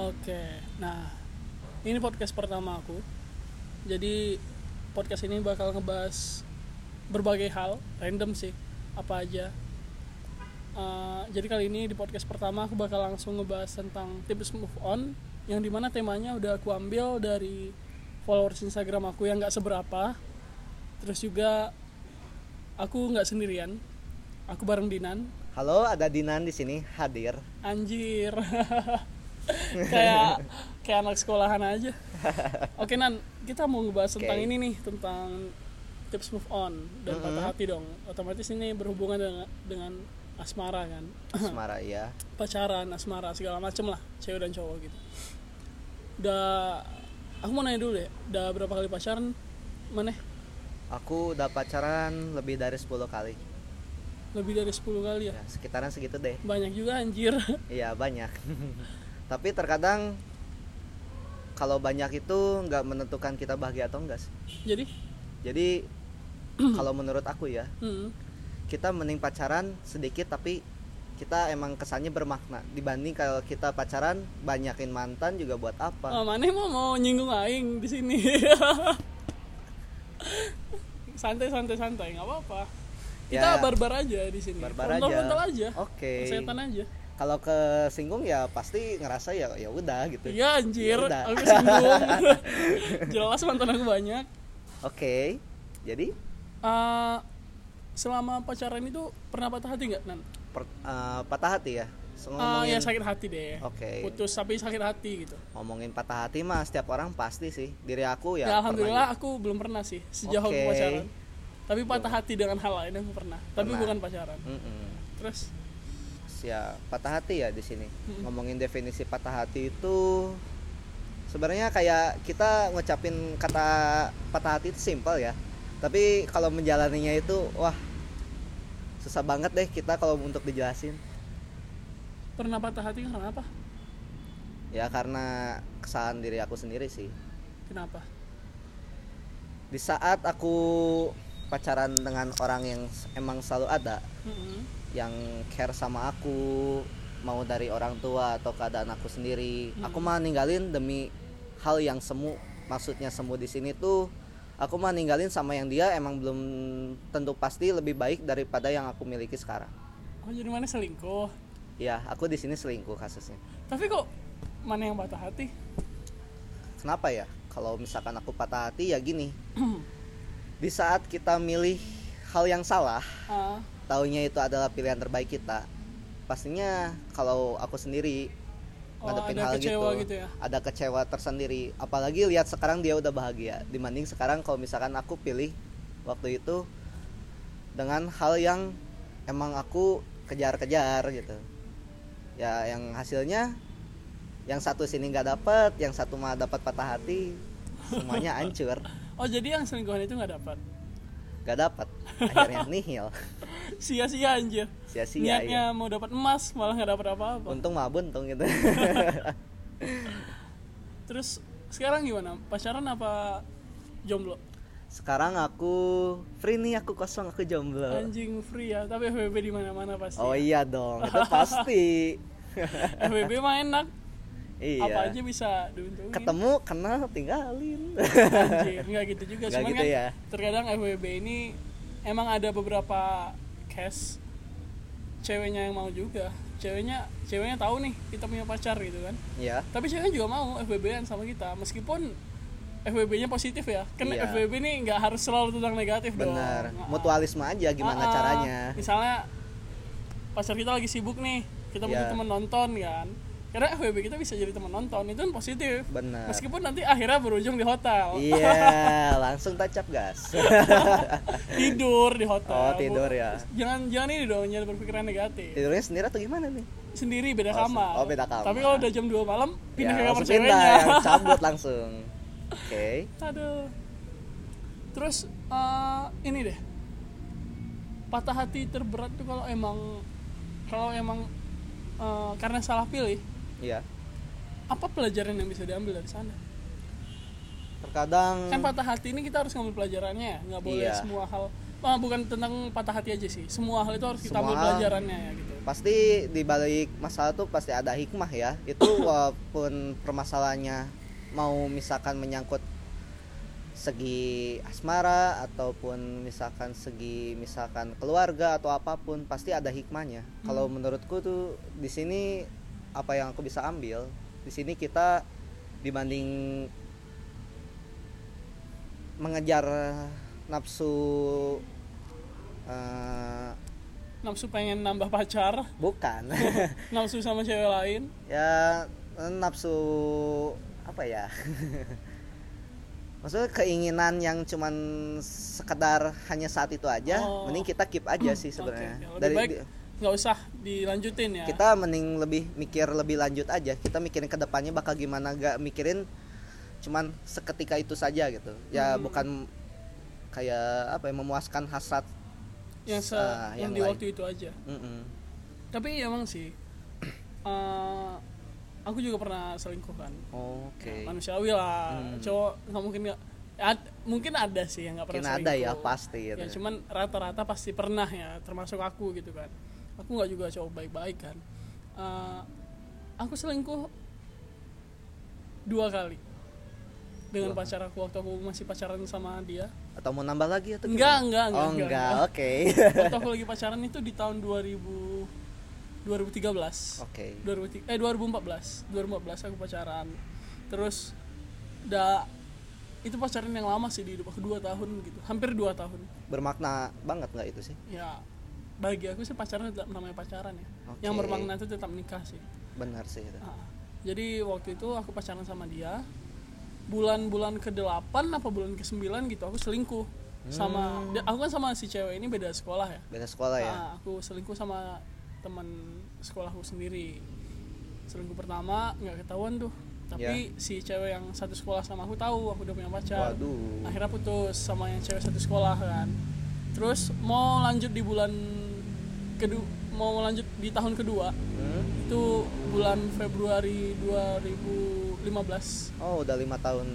Oke, nah ini podcast pertama aku. Jadi podcast ini bakal ngebahas berbagai hal, random sih, apa aja. Uh, jadi kali ini di podcast pertama aku bakal langsung ngebahas tentang tips move on, yang di mana temanya udah aku ambil dari followers Instagram aku yang nggak seberapa. Terus juga aku nggak sendirian, aku bareng Dinan. Halo, ada Dinan di sini hadir. Anjir. kayak kayak anak sekolahan aja. Oke Nan, kita mau ngebahas tentang Oke. ini nih, tentang tips move on dan Mm-mm. patah hati dong. Otomatis ini berhubungan dengan, dengan asmara kan, Asmara ya. pacaran, asmara segala macem lah, cewek dan cowok gitu. Udah, aku mau nanya dulu deh, udah berapa kali pacaran? Mana? Aku udah pacaran lebih dari 10 kali. Lebih dari 10 kali ya? Ya, sekitaran segitu deh. Banyak juga anjir. Iya, banyak. Tapi terkadang kalau banyak itu nggak menentukan kita bahagia atau enggak sih. Jadi, Jadi kalau menurut aku ya, hmm, kita mending pacaran sedikit tapi kita emang kesannya bermakna dibanding kalau kita pacaran banyakin mantan juga buat apa Oh, mana mau mau nyinggung aing di sini. santai santai santai nggak apa-apa. Kita Ya. barbar aja di sini. Barbar aja. Aja. Oke. Setan aja. Kalau kesinggung ya pasti ngerasa ya ya udah gitu Iya anjir, Ya aku kesinggung. Jelas mantan aku banyak. oke jadi Eh, selama pacaran itu pernah patah hati nggak nan? per- eh, patah hati ya So, Ah ngomongin ya sakit hati deh. Oke. Putus tapi sakit hati gitu. ngomongin patah hati mah setiap orang pasti sih diri aku ya, Ya, alhamdulillah pernah aku belum pernah sih sejauh aku Oke. pacaran. Tapi patah hati dengan hal lain aku pernah. Tapi Pernah. bukan pacaran. gitu. Mm-mm. Terus ya patah hati ya di sini Mm-mm. ngomongin definisi patah hati itu sebenarnya kayak kita ngucapin kata patah hati itu simpel ya tapi kalau menjalaninya itu wah susah banget deh kita kalau untuk dijelasin pernah patah hati karena apa? ya karena kesalahan diri aku sendiri sih Kenapa? di saat aku pacaran dengan orang yang emang selalu ada Mm-mm. Yang care sama aku mau dari orang tua atau keadaan aku sendiri. Aku mah ninggalin demi hal yang semu maksudnya semu di sini tuh aku mah ninggalin sama yang dia emang belum tentu pasti lebih baik daripada yang aku miliki sekarang. Oh jadi mana selingkuh? ya aku di sini selingkuh kasusnya. Tapi kok mana yang patah hati? kenapa ya? Kalau misalkan aku patah hati ya gini. Di saat kita milih hal yang salah Ah, taunya itu adalah pilihan terbaik kita. Pastinya kalau aku sendiri Oh, ngadepin ada hal kecewa gitu, gitu ya? ada kecewa tersendiri. Apalagi lihat sekarang dia udah bahagia. Dibanding sekarang kalau misalkan aku pilih waktu itu dengan hal yang emang aku kejar-kejar gitu. Ya yang hasilnya yang satu sini nggak dapet yang satu mah dapat patah hati semuanya hancur. Oh jadi yang selingkuhan itu nggak dapat? Nggak dapat akhirnya nihil Sia-sia anjir. sia-sia Niatnya ya. mau dapat emas malah nggak dapat apa-apa. untung mah buntung gitu Terus sekarang gimana? Pacaran apa jomblo? sekarang aku free nih aku kosong aku jomblo Anjing free ya, tapi FWB di mana-mana pasti. oh iya dong itu pasti FWB mah enak. Iya Apa aja bisa diuntungin. ketemu kenal tinggalin Anjir, nggak gitu juga. Cuman gitu kan ya. terkadang FWB ini emang ada beberapa case ceweknya yang mau juga. Ceweknya ceweknya tahu nih kita punya pacar gitu kan. ya Tapi ceweknya juga mau FWB-an sama kita meskipun FWB-nya positif ya. Kan Iya. FWB ini nggak harus selalu tentang negatif dong. benar Nah, mutualisme aja gimana ah, ah. caranya Misalnya pacar kita lagi sibuk nih, kita punya Iya. teman nonton kan. Karena FWB kita bisa jadi teman nonton itu kan positif. benar Meskipun nanti akhirnya berujung di hotel. iya langsung tancap gas tidur di hotel. Oh, tidur ya. Jangan jangan ini dong, jangan berpikiran negatif. tidurnya sendiri atau gimana nih Sendiri beda Oh, kamar. oh, beda kamar. Tapi kalau udah jam 2 malam pindah ke ya, kamar pindah ceweknya. ya, cabut langsung oke Aduh. Terus eh, ini deh. Patah hati terberat tuh kalau emang kalau emang eh, karena salah pilih, iya apa pelajaran yang bisa diambil dari sana? terkadang Kan patah hati ini kita harus ngambil pelajarannya ya, nggak boleh Iya. semua hal. Ah, bukan tentang patah hati aja sih, semua hal itu harus kita Semua ambil pelajarannya ya gitu. pasti di balik masalah tuh pasti ada hikmah ya itu walaupun permasalahannya mau misalkan menyangkut segi asmara ataupun misalkan segi misalkan keluarga atau apa pun pasti ada hikmahnya kalau menurutku tuh di sini apa yang aku bisa ambil di sini kita dibanding mengejar nafsu eh, nafsu pengen nambah pacar? Bukan. Nafsu sama cewek lain? Ya nafsu apa ya? Maksudnya keinginan yang cuman sekedar hanya saat itu aja Oh. mending kita keep aja sih sebenarnya. Lebih dari baik nggak usah dilanjutin ya. Kita mending lebih mikir lebih lanjut aja. Kita mikirin ke depannya bakal gimana. Gak mikirin cuman seketika itu saja gitu. Ya Hmm. bukan kayak apa ya memuaskan hasrat yang se Ah, yang, yang di lain. waktu itu aja. Mm-mm. tapi emang sih eh, aku juga pernah selingkuh kan oke manusiawi lah. Hmm. cowok nggak mungkin nggak ad- mungkin ada sih yang nggak mungkin pernah ada ya pasti gitu ya. cuman rata-rata pasti pernah ya termasuk aku gitu kan aku nggak juga cowok baik-baik kan. Eh, aku selingkuh dua kali. Dengan pacar aku waktu aku masih pacaran sama dia. Atau mau nambah lagi atau Enggak, gimana? enggak, enggak, oh enggak, enggak enggak. oke. Waktu aku lagi pacaran itu di tahun 2000 2013 oke. 2003 eh 2014 2014 aku pacaran. Terus da itu pacaran yang lama sih di hidup aku dua tahun gitu. Hampir dua tahun. Bermakna banget nggak itu sih? Ya bagi aku sih pacaran tetap namanya pacaran ya. Oke. yang bermakna itu tetap nikah sih. Benar sih itu. Ah, jadi waktu itu aku pacaran sama dia bulan-bulan ke 8 apa bulan ke 9 gitu aku selingkuh sama dia- aku kan sama si cewek ini beda sekolah ya. Beda sekolah ya? Nah, aku selingkuh sama teman sekolahku sendiri. Selingkuh pertama nggak ketahuan tuh. Tapi si cewek yang satu sekolah sama aku tahu aku udah punya pacar. Waduh. Akhirnya putus sama yang cewek satu sekolah kan. Terus mau lanjut di bulan kedua mau lanjut di tahun kedua Hmm? itu bulan Februari 2015 oh udah lima tahun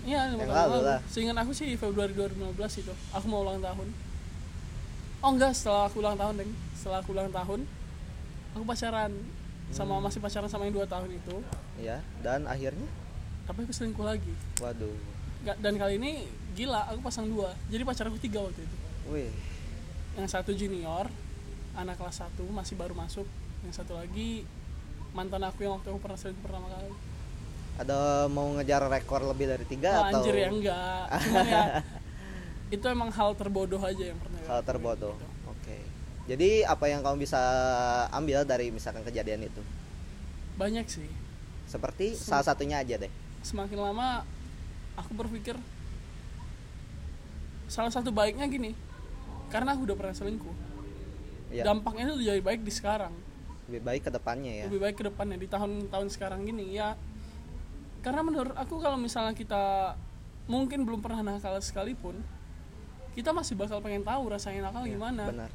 Iya, lima tahun lalu lalu. lah. Seingat aku sih Februari 2015 itu. Aku mau ulang tahun. Oh enggak, setelah aku ulang tahun, Deng. Setelah aku ulang tahun, aku pacaran sama Hmm. masih pacaran sama yang dua tahun itu. ya dan akhirnya Tapi aku selingkuh lagi. waduh Ga- Dan kali ini gila, aku pasang dua. Jadi pacar aku tiga waktu itu. wih Yang satu junior, anak kelas 1 masih baru masuk. Yang satu lagi mantan aku yang waktu aku pernah selingkuh pertama kali. ada mau ngejar rekor lebih dari tiga Oh, atau anjir ya enggak. Ya itu emang hal terbodoh aja yang pernah hal terbodoh gitu. oke jadi apa yang kamu bisa ambil dari misalkan kejadian itu Banyak sih. seperti Sem- salah satunya aja deh semakin lama aku berpikir salah satu baiknya gini karena aku udah pernah selingkuh ya dampaknya itu jadi baik di sekarang. Lebih baik ke depannya ya. Lebih baik ke depannya di tahun-tahun sekarang gini ya. Karena menurut aku kalau misalnya kita mungkin belum pernah nakal sekalipun kita masih bakal pengen tahu rasanya nakal Ya, gimana. benar.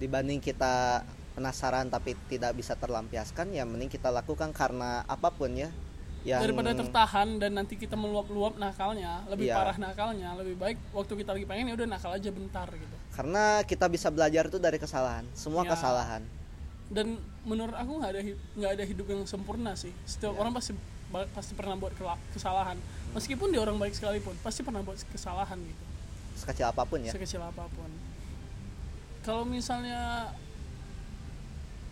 Dibanding kita penasaran tapi tidak bisa terlampiaskan ya mending kita lakukan karena apa pun ya yang daripada tertahan dan nanti kita meluap-luap nakalnya lebih Iya. parah nakalnya lebih baik waktu kita lagi pengen ya udah nakal aja bentar gitu. Karena kita bisa belajar itu dari kesalahan semua Ya. kesalahan. Dan menurut aku nggak ada nggak ada hidup yang sempurna sih. Setiap orang pasti pasti pernah buat kesalahan. Meskipun dia orang baik sekalipun pasti pernah buat kesalahan gitu. Sekecil apa pun ya. Sekecil apa pun. Kalau misalnya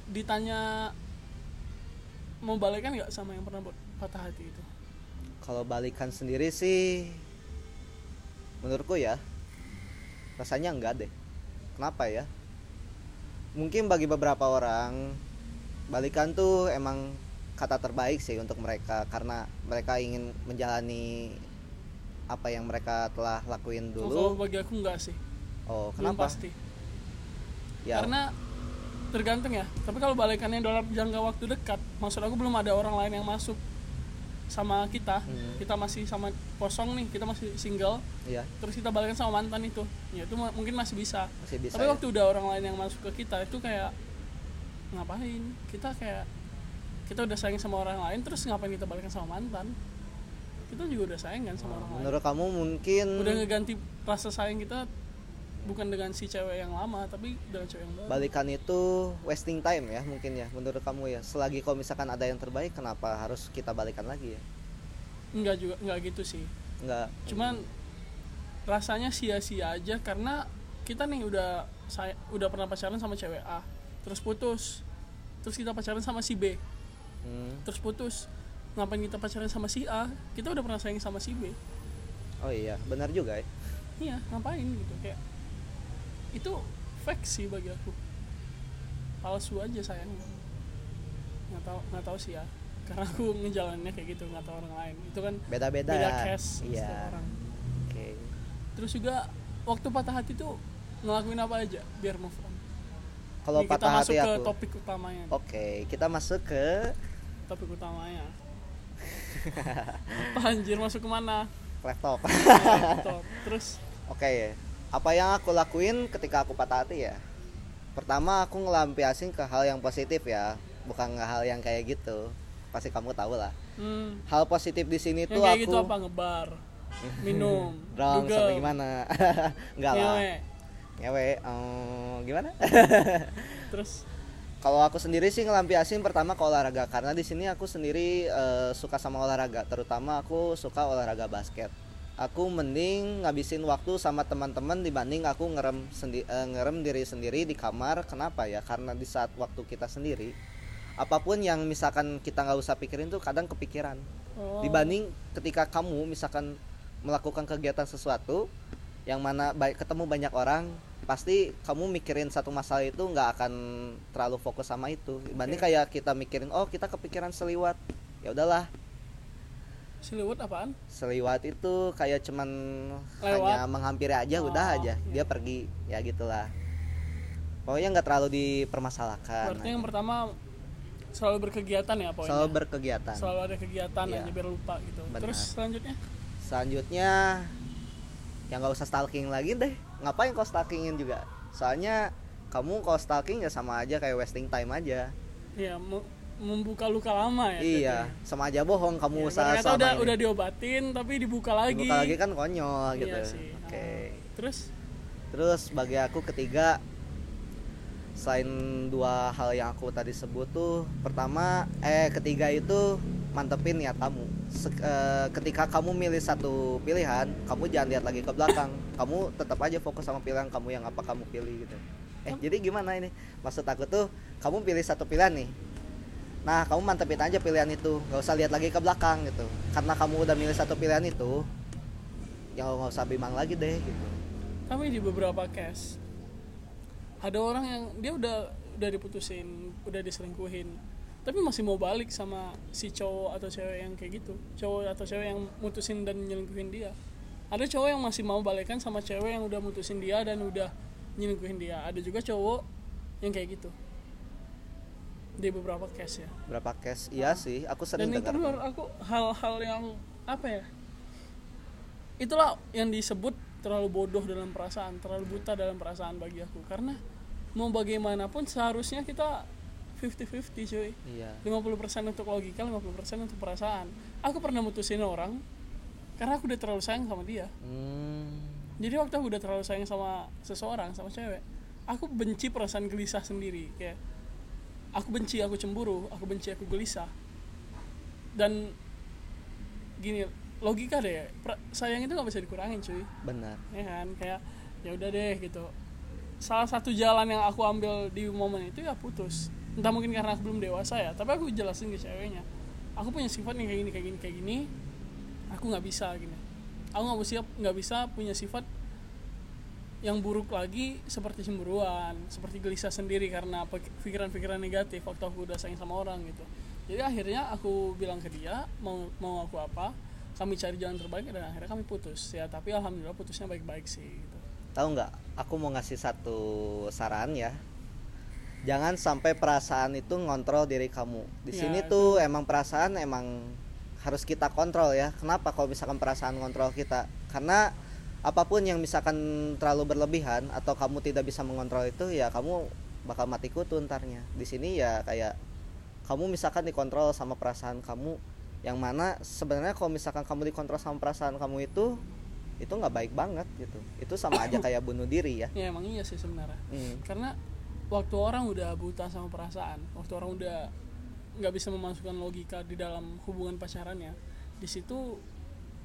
ditanya mau balikan nggak sama yang pernah buat patah hati itu? Kalau balikan sendiri sih menurutku ya rasanya enggak deh. Kenapa ya? Mungkin bagi beberapa orang balikan tuh emang kata terbaik sih untuk mereka karena mereka ingin menjalani apa yang mereka telah lakuin Oh, kalau dulu bagi aku nggak sih. Oh belum kenapa? pasti. Ya. Karena tergantung ya. Tapi kalau balikannya dalam jangka waktu dekat maksud aku belum ada orang lain yang masuk sama kita. Hmm. kita masih sama kosong nih kita masih single. Iya. Terus kita balikan sama mantan itu. Ya itu mungkin masih bisa. Masih bisa tapi ya. waktu udah orang lain yang masuk ke kita itu kayak ngapain? Kita kayak kita udah sayang sama orang lain terus ngapain kita balikan sama mantan? Kita juga udah sayang kan sama orang lain. menurut kamu mungkin udah ngeganti rasa sayang kita bukan dengan si cewek yang lama tapi dengan cewek yang baru. Balikan itu wasting time ya mungkin ya menurut kamu ya. Selagi kalau misalkan ada yang terbaik kenapa harus kita balikan lagi ya? Enggak juga enggak gitu sih. Enggak. Cuman rasanya sia-sia aja karena kita nih udah saya udah pernah pacaran sama cewek A terus putus. Terus kita pacaran sama si B. Hmm. terus putus. Ngapain kita pacaran sama si A? Kita udah pernah sayang sama si B. Oh iya benar juga ya. Iya ngapain gitu kayak itu fake sih bagi aku. Palsu aja sayangnya nggak tahu nggak tahu sih ya. Karena aku ngejalaninnya kayak gitu nggak tahu orang lain. Itu kan beda-beda. beda case iya. orang. Oke. Terus juga waktu patah hati tuh ngelakuin apa aja biar move on? Kalau patah masuk hati ke aku. topik utamanya. Oke kita masuk ke topik utamanya. Apa anjir masuk ke mana laptop. Laptop. terus? Oke, apa yang aku lakuin ketika aku patah hati ya? Pertama aku ngelampiasin ke hal yang positif ya, bukan nge hal yang kayak gitu. Pasti kamu tahu lah. hmm, Hal positif di sini yang tuh kayak aku gitu apa ngebar minum dugem, sampai gimana? Enggak lah. ngewe. Eh, gimana? terus Kalau aku sendiri sih ngelampiasin pertama ke olahraga karena di sini aku sendiri eh, suka sama olahraga, terutama aku suka olahraga basket. Aku mending ngabisin waktu sama teman-teman dibanding aku ngerem sendi eh, ngerem diri sendiri di kamar. Kenapa ya? Karena di saat waktu kita sendiri, apa pun yang misalkan kita nggak usah pikirin tuh kadang kepikiran. oh, Dibanding ketika kamu misalkan melakukan kegiatan sesuatu yang mana baik ketemu banyak orang pasti kamu mikirin satu masalah itu nggak akan terlalu fokus sama itu dibanding Oke. kayak kita mikirin oh kita kepikiran seliwat ya udahlah Seliwut apaan? Seliwat itu kayak cuman Lewat. hanya menghampiri aja Oh, udah aja iya. dia pergi ya gitulah. Pokoknya nggak terlalu dipermasalahkan. Berarti yang pertama selalu berkegiatan ya poinnya selalu berkegiatan. Selalu ada kegiatan Iya. aja biar lupa gitu. Benar. terus selanjutnya? Selanjutnya yang nggak usah stalking lagi deh. Ngapain kau stalkingin juga? Soalnya kamu kalau stalking ya sama aja kayak wasting time aja. Ya mu- membuka luka lama ya iya sama aja bohong kamu Ya, usaha ternyata selama udah ini. udah diobatin tapi dibuka lagi. Dibuka lagi kan konyol Iya gitu. sih. oke. Nah, terus? Terus bagi aku ketiga selain dua hal yang aku tadi sebut tuh pertama eh ketiga itu mantepin niat kamu. Se- eh, ketika kamu milih satu pilihan kamu jangan lihat lagi ke belakang. Kamu tetap aja fokus sama pilihan kamu yang apa kamu pilih gitu. Eh jadi gimana ini? Maksud aku tuh kamu pilih satu pilihan nih nah kamu mantepin aja pilihan itu. Nggak usah lihat lagi ke belakang gitu. Karena kamu udah milih satu pilihan itu ya nggak usah bimbang lagi deh gitu. Kami di beberapa case ada orang yang dia udah udah diputusin udah diselingkuhin tapi masih mau balik sama si cowok atau cewek yang kayak gitu cowok atau cewek yang mutusin dan nyelingkuhin dia. Ada cowok yang masih mau balikan sama cewek yang udah mutusin dia dan udah nyelingkuhin dia. Ada juga cowok yang kayak gitu di beberapa case ya? Berapa case? Iya sih aku sering dan itu menurut aku hal-hal yang apa ya? Itulah yang disebut terlalu bodoh dalam perasaan terlalu buta dalam perasaan bagi aku. Karena mau bagaimanapun seharusnya kita 50-50 cuy. Iya. 50% untuk logika 50% untuk perasaan. Aku pernah mutusin orang karena aku udah terlalu sayang sama dia. Hmm, jadi waktu aku udah terlalu sayang sama seseorang sama cewek aku benci perasaan gelisah sendiri kayak aku benci aku cemburu aku benci aku gelisah. Dan gini logika deh sayang itu nggak bisa dikurangin cuy. Benar. Ya kan? Kayak ya udah deh gitu. Salah satu jalan yang aku ambil di momen itu ya putus. Entah mungkin karena aku belum dewasa ya tapi aku jelasin ke ceweknya. Aku punya sifat nih kayak gini kayak gini kayak gini. Aku nggak bisa gini. Aku nggak bisa nggak bisa punya sifat yang buruk lagi seperti cemburuan seperti gelisah sendiri karena pik- pikiran-pikiran negatif waktu aku udah sayang sama orang gitu. Jadi akhirnya aku bilang ke dia mau mau aku apa? Kami cari jalan terbaik dan akhirnya kami putus. Ya tapi alhamdulillah putusnya baik-baik sih gitu. tahu nggak? Aku mau ngasih satu saran ya. Jangan sampai perasaan itu ngontrol diri kamu. Di Ya, sini itu. tuh emang perasaan emang harus kita kontrol ya. Kenapa kalau misalkan perasaan ngontrol kita? Karena apa pun yang misalkan terlalu berlebihan atau kamu tidak bisa mengontrol itu ya kamu bakal mati kutu ntarnya di sini ya kayak kamu misalkan dikontrol sama perasaan kamu yang mana sebenarnya kalau misalkan kamu dikontrol sama perasaan kamu itu itu nggak baik banget gitu. Itu sama aja kayak bunuh diri ya. Ya emang iya sih sebenarnya. Hmm. karena waktu orang udah buta sama perasaan waktu orang udah nggak bisa memasukkan logika di dalam hubungan pacarannya di situ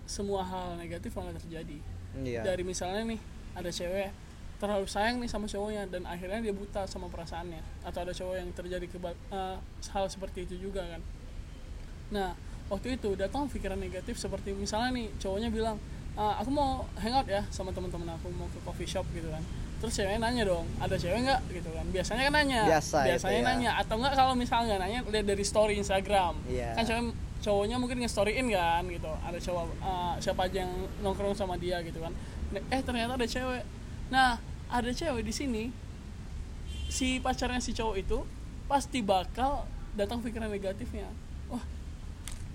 semua hal negatif malah terjadi iya. Dari misalnya nih ada cewek terlalu sayang nih sama cowoknya dan akhirnya dia buta sama perasaannya. Atau ada cowok yang terjadi keba- eh, hal seperti itu juga kan. Nah waktu itu datang pikiran negatif seperti misalnya nih cowoknya bilang "Ah, aku mau hangout ya sama teman-teman aku mau ke coffee shop gitu kan. Terus ceweknya nanya dong ada cewek nggak? gitu kan. Biasanya kan nanya. Biasa itu biasanya ya. nanya. Atau enggak kalau misalnya nggak nanya lihat dari story Instagram. Iya. kan cowok cowoknya mungkin nge-storyin kan gitu. Ada cowok uh, siapa aja yang nongkrong sama dia gitu kan. Eh ternyata ada cewek. Nah ada cewek di sini si pacarnya si cowok itu pasti bakal datang pikiran negatifnya. Wah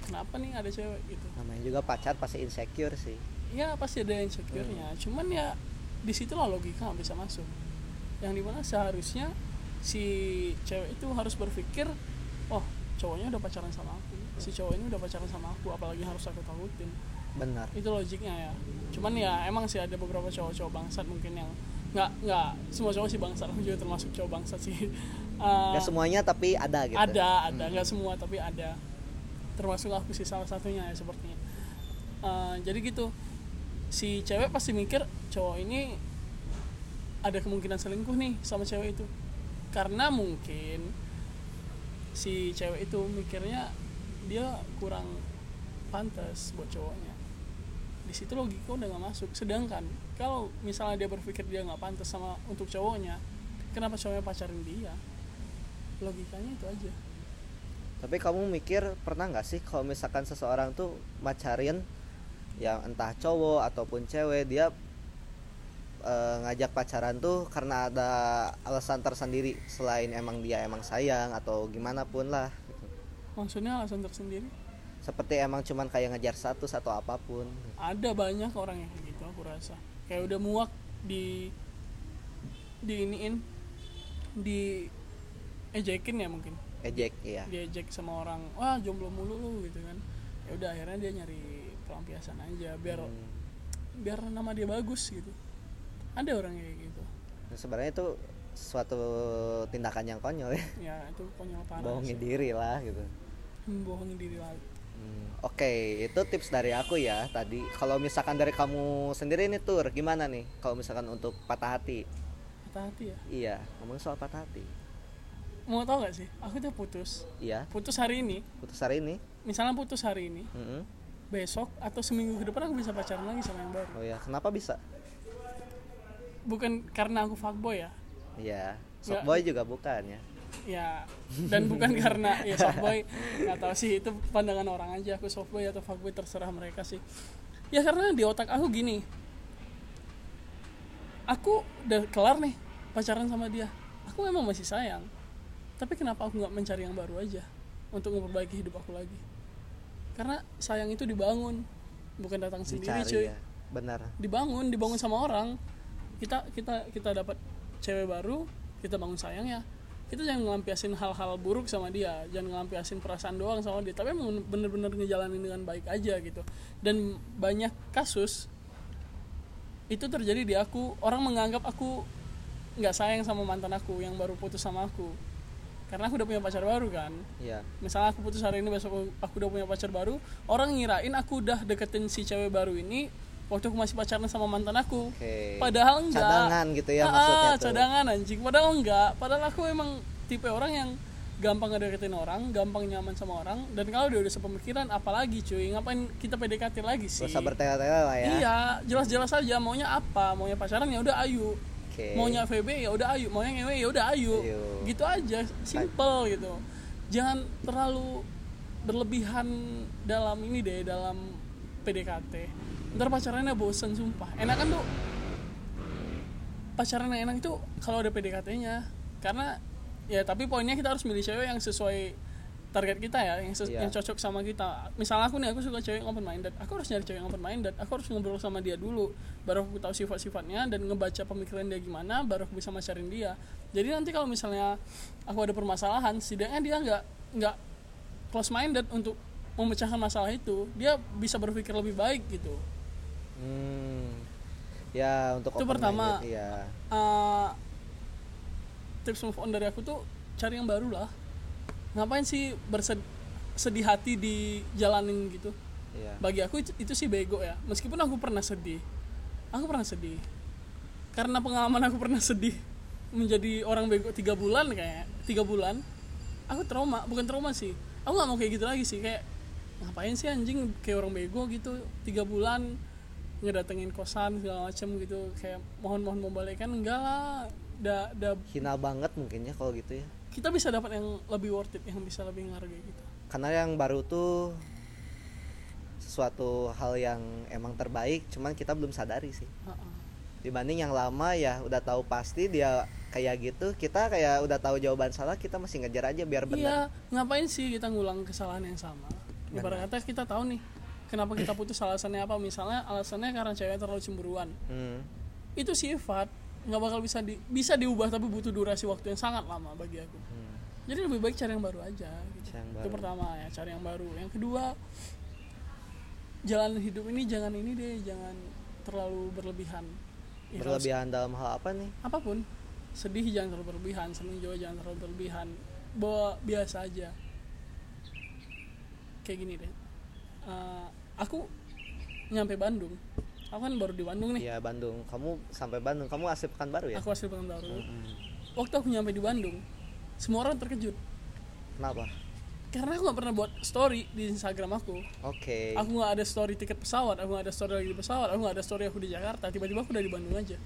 kenapa nih ada cewek gitu. Namanya juga pacar pasti insecure sih. Ya pasti ada insecure-nya. Cuman ya di situlah logika bisa masuk. Yang di mana seharusnya si cewek itu harus berpikir oh cowoknya udah pacaran sama aku. Si cowok ini udah pacaran sama aku apalagi harus aku takutin. Benar. Itu logiknya ya. Cuman ya emang sih ada beberapa cowok-cowok bangsat mungkin yang nggak nggak semua cowok sih bangsat aku juga termasuk cowok bangsat sih. Gak semuanya tapi ada gitu. Ada ada. Nggak semua tapi ada. Termasuk aku sih salah satunya ya sepertinya. Eh, jadi gitu. Si cewek pasti mikir cowok ini ada kemungkinan selingkuh nih sama cewek itu. Karena mungkin si cewek itu mikirnya dia kurang pantas buat cowoknya. Di situ logika udah nggak masuk. Sedangkan kalau misalnya dia berpikir dia nggak pantas sama untuk cowoknya kenapa cowoknya pacarin dia? Logikanya itu aja. Tapi kamu mikir pernah nggak sih kalau misalkan seseorang tuh macarin yang entah cowok ataupun cewek dia eh, ngajak pacaran tuh karena ada alasan tersendiri selain emang dia emang sayang atau gimana pun lah. Gitu. maksudnya alasan tersendiri? Seperti emang cuman kayak ngejar status atau apa pun. Ada banyak orang yang gitu aku rasa. Kayak udah muak di di iniin di ejekin ya mungkin? Ejek ya diejek sama orang wah jomblo mulu lu gitu kan. Ya udah akhirnya dia nyari pelampiasan aja biar Hmm. biar nama dia bagus gitu ada orang yang kayak gitu. Nah, sebenarnya itu suatu tindakan yang konyol ya. Ya itu konyol parah bohongin sih. diri lah gitu. Membohongi diri lagi Hmm, Oke, itu tips dari aku ya tadi. Kalau misalkan dari kamu sendiri nih tur, gimana nih? Kalau misalkan untuk patah hati, hati-hati ya? Iya, ngomong soal patah hati, mau tau gak sih? Aku tuh putus. Iya, putus hari ini. Putus hari ini, misalnya putus hari ini. Mm-mm. besok atau seminggu ke depan aku bisa pacaran lagi sama yang baru. Oh ya, kenapa bisa? Bukan karena aku fuckboy ya? Iya, softboy juga bukan ya. ya dan bukan karena ya softboy nggak tahu sih itu pandangan orang aja. Aku softboy atau fuckboy terserah mereka sih. Ya karena di otak aku gini. Aku udah kelar nih pacaran sama dia. Aku memang masih sayang. Tapi kenapa aku nggak mencari yang baru aja untuk memperbaiki hidup aku lagi? Karena sayang itu dibangun. Bukan datang sendiri Dicari cuy. ya, benar. dibangun dibangun sama orang kita kita kita dapat cewek baru kita bangun sayang ya. Kita jangan ngelampiasin hal-hal buruk sama dia. Jangan ngelampiasin perasaan doang sama dia. Tapi emang bener-bener ngejalanin dengan baik aja gitu. Dan banyak kasus itu terjadi di aku. Orang menganggap aku nggak sayang sama mantan aku yang baru putus sama aku. Karena aku udah punya pacar baru kan. Iya. misalnya aku putus hari ini besok aku- aku udah punya pacar baru orang ngirain aku udah deketin si cewek baru ini waktu aku masih pacaran sama mantan aku. Oke. padahal enggak. Cadangan gitu ya Ah, maksudnya tuh. cadangan anjing. Padahal enggak. Padahal aku emang tipe orang yang gampang ngedeketin orang gampang nyaman sama orang. Dan kalau dia udah sepemikiran apalagi cuy? Ngapain kita PDKT lagi sih? Usah bertele-tele lah ya. iya jelas-jelas aja. Maunya apa? Maunya pacaran ya udah ayu. Oke. maunya VB ya udah ayu. Maunya ngewe ya udah ayu. Ayu. gitu aja. Simple gitu. Jangan terlalu berlebihan dalam ini deh dalam PDKT ntar pacarannya bosen sumpah. Enakan tuh? Pacaran yang enak itu kalau ada PDKT-nya karena ya tapi poinnya kita harus milih cewek yang sesuai target kita ya yang, Iya. yang cocok sama kita. Misalnya aku nih aku suka cewek yang open minded aku harus nyari cewek yang open minded aku harus ngobrol sama dia dulu baru aku tahu sifat-sifatnya dan ngebaca pemikiran dia gimana baru aku bisa macarin dia. Jadi nanti kalau misalnya aku ada permasalahan setidaknya dia nggak nggak close minded untuk memecahkan masalah itu dia bisa berpikir lebih baik gitu Hmm. Ya untuk Itu pertama. open-minded, ya. Eh, tips move on dari aku tuh cari yang baru lah ngapain sih bersedih hati di jalanin gitu Iya. bagi aku itu, itu sih bego ya meskipun aku pernah sedih aku pernah sedih karena pengalaman aku pernah sedih menjadi orang bego tiga bulan kayak tiga bulan aku trauma bukan trauma sih aku nggak mau kayak gitu lagi sih kayak ngapain sih anjing kayak orang bego gitu tiga bulan ngedatengin kosan segala macam gitu kayak mohon mohon mau balikan enggak lah da, da, Hina banget mungkin ya kalau gitu ya. kita bisa dapat yang lebih worth it yang bisa lebih menghargai kita Karena yang baru tuh sesuatu hal yang emang terbaik, cuman kita belum sadari sih. Ha-ha. Dibanding yang lama ya udah tahu pasti dia kayak gitu, kita kayak udah tahu jawaban salah, kita masih ngejar aja biar benar. Iya, ngapain sih kita ngulang kesalahan yang sama? Ibarat kata kita tahu nih, kenapa kita putus alasannya apa? Misalnya alasannya karena cewek terlalu cemburuan. Hmm. Itu sifat nggak bakal bisa di, bisa diubah tapi butuh durasi waktu yang sangat lama bagi aku. Hmm. Jadi lebih baik cari yang baru aja. Gitu. Yang Itu baru. pertama ya, cari yang baru. Yang kedua, jalan hidup ini jangan ini deh, jangan terlalu berlebihan. Ya, Berlebihan dalam hal apa nih? apa pun sedih jangan terlalu berlebihan seneng juga jangan terlalu berlebihan bawa biasa aja kayak gini deh Eh, aku nyampe Bandung aku kan baru di Bandung nih Iya Bandung. Kamu sampai Bandung, kamu asli Pekanbaru ya? aku asli Pekanbaru Hmm. waktu aku nyampe di Bandung semua orang terkejut Kenapa? karena aku nggak pernah buat story di Instagram aku Oke. aku nggak ada story tiket pesawat aku nggak ada story lagi di pesawat aku nggak ada story aku di Jakarta tiba-tiba aku udah di Bandung aja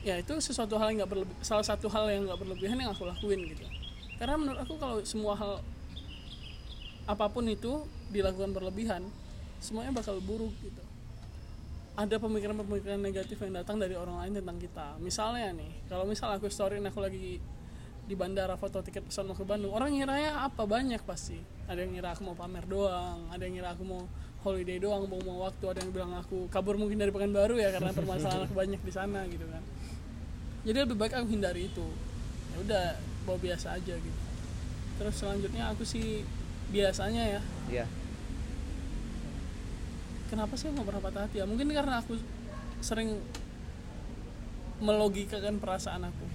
ya itu sesuatu hal yang nggak berlebih salah satu hal yang nggak berlebihan yang aku lakuin gitu karena menurut aku kalau semua hal apa pun itu dilakukan berlebihan semuanya bakal buruk gitu. Ada pemikiran-pemikiran negatif yang datang dari orang lain tentang kita. Misalnya nih kalau misal aku storyin aku lagi di bandara foto tiket pesawat mau ke Bandung orang ngiranya apa? Banyak pasti. Ada yang ngira aku mau pamer doang ada yang ngira aku mau holiday doang mau mau waktu ada yang bilang aku kabur mungkin dari Pekanbaru ya karena permasalahan aku banyak di sana gitu kan. Jadi lebih baik aku hindari itu. Ya udah bawa biasa aja gitu. Terus selanjutnya aku sih biasanya ya Iya. kenapa sih pernah patah hati ya? Mungkin karena aku sering melogikakan perasaan aku.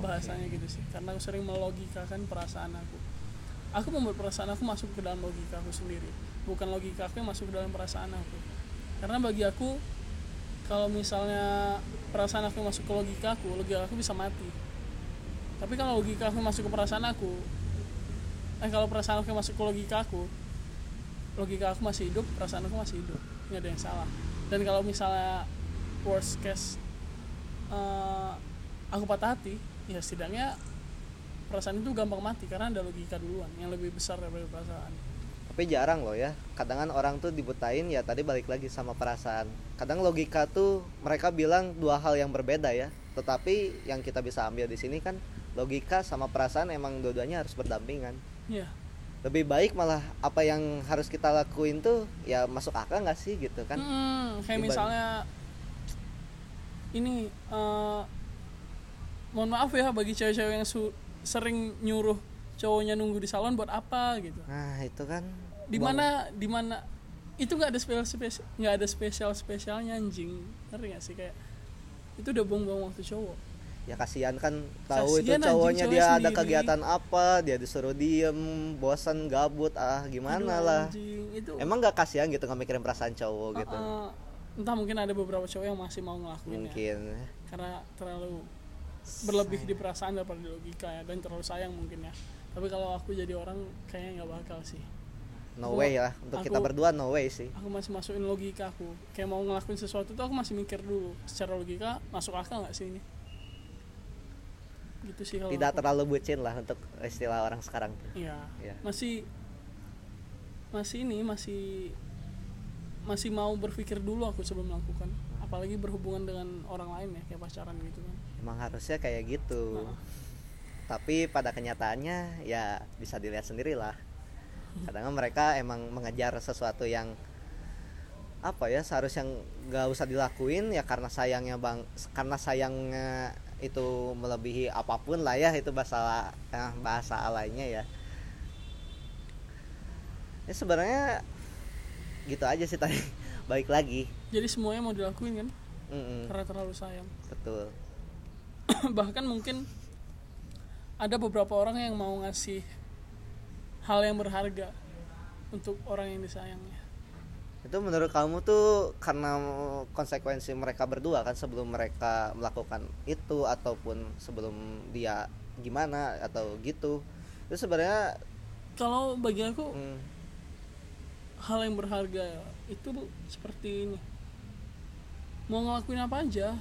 Bahasanya gitu sih. Karena aku sering melogikakan perasaan aku. Aku membuat perasaan aku masuk ke dalam logika aku sendiri. Bukan logika aku yang masuk ke dalam perasaan aku. Karena bagi aku kalau misalnya perasaan aku masuk ke logika aku logika aku bisa mati. Tapi kalau logika aku masuk ke perasaan aku eh kalau perasaan aku masuk ke logika aku logika aku masih hidup perasaan aku masih hidup nggak ada yang salah dan kalau misalnya worst case eh, aku patah hati ya setidaknya perasaan itu gampang mati karena ada logika duluan yang lebih besar daripada perasaan Tapi jarang loh ya. Kadang kan orang tuh dibutain ya tadi balik lagi sama perasaan. Kadang logika tuh mereka bilang dua hal yang berbeda ya. Tetapi yang kita bisa ambil di sini kan logika sama perasaan emang dua-duanya harus berdampingan. Ya Lebih baik malah apa yang harus kita lakuin tuh ya masuk akal nggak sih gitu kan? Mm, kayak misalnya ini eh, mohon maaf ya bagi cewek-cewek yang su- sering nyuruh cowoknya nunggu di salon buat apa gitu Nah itu kan. di mana di mana itu nggak ada spesial spesial nggak ada spesial spesialnya anjing ngerti nggak sih kayak itu udah buang-buang waktu cowok ya kasihan kan tahu itu Kasihan anjing, cowoknya dia ada sendiri. kegiatan apa dia disuruh diem bosan gabut ah gimana Aduh, lah. anjing. itu emang nggak kasihan gitu nggak mikirin perasaan cowok gitu? eh, entah mungkin ada beberapa cowok yang masih mau ngelakuin ya. Mungkin. Karena terlalu berlebih di perasaan daripada di logika ya dan terlalu sayang mungkin ya. Tapi kalau aku jadi orang kayaknya nggak bakal sih. No Aku- way lah untuk kita aku- berdua no way sih. aku masih masukin logika aku. Kayak mau ngelakuin sesuatu tuh aku masih mikir dulu secara logika masuk akal nggak sih ini gitu sih kalau tidak aku. terlalu bucin lah untuk istilah orang sekarang Iya. Iya. Masih masih ini masih masih mau berpikir dulu aku sebelum melakukan. Apalagi berhubungan dengan orang lain ya kayak pacaran gitu kan. emang harusnya kayak gitu Nah. tapi pada kenyataannya ya bisa dilihat sendiri lah kadang mereka emang mengejar sesuatu yang apa ya seharusnya nggak usah dilakuin ya karena sayangnya bang karena sayangnya itu melebihi apa pun lah ya itu bahasa eh, bahasa lainnya ya. Ya sebenarnya gitu aja sih tadi. Baik lagi. Jadi semuanya mau dilakuin kan? Mm-mm, karena terlalu sayang. Betul. Bahkan mungkin ada beberapa orang yang mau ngasih hal yang berharga untuk orang yang disayangnya itu menurut kamu tuh karena konsekuensi mereka berdua kan sebelum mereka melakukan itu ataupun sebelum dia gimana atau gitu. Itu sebenarnya kalau bagi aku mm, hal yang berharga itu seperti ini. Mau ngelakuin apa aja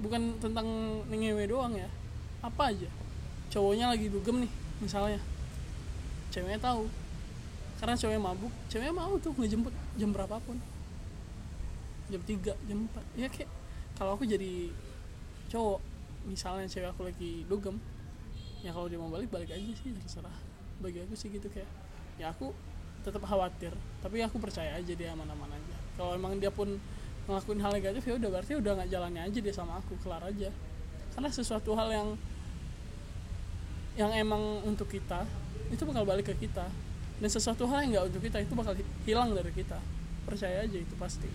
bukan tentang ngewe doang ya apa aja. Cowoknya lagi dugem nih misalnya. Ceweknya tahu. Karena ceweknya mabuk ceweknya mau tuh ngejemput jam berapapun. Jam 3, jam 4 ya kayak kalau aku jadi cowok misalnya cewek aku lagi dugem ya kalau dia mau balik balik aja sih terserah. Bagi aku sih gitu kayak ya aku tetap khawatir tapi aku percaya aja dia aman-aman aja. Kalau emang dia pun ngelakuin hal negatif ya udah berarti udah nggak jalannya aja dia sama aku kelar aja. Karena sesuatu hal yang yang emang untuk kita itu bakal balik ke kita dan sesuatu hal yang nggak untuk kita itu bakal hi- hilang dari kita. Percaya aja itu pasti.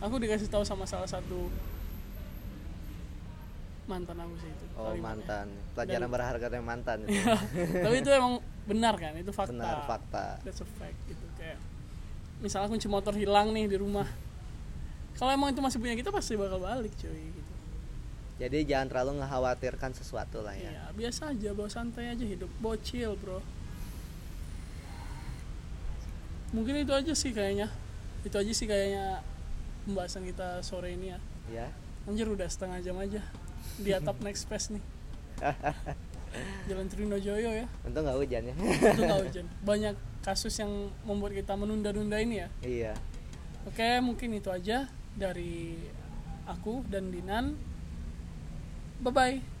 Aku dikasih tahu sama salah satu mantan aku sih itu oh mantan. Pelajaran Dan- berharga dari mantan itu. tapi itu emang benar kan? Itu fakta. Benar fakta. That's a fact gitu kayak misalnya kunci motor hilang nih di rumah. Kalau emang itu masih punya kita pasti bakal balik cuy gitu. Jadi jangan terlalu mengkhawatirkan sesuatu lah ya. Iya biasa aja bawa santai aja hidup. Bocil bro mungkin itu aja sih kayaknya. Itu aja sih kayaknya pembahasan kita sore ini ya. Ya anjir udah setengah jam aja. Di atap next space nih. Jalan Trinojoyo ya. Untung nggak hujan ya. Itu nggak hujan. Banyak kasus yang membuat kita menunda-nunda ini ya. Iya. Oke mungkin itu aja dari aku dan Dinan. Bye bye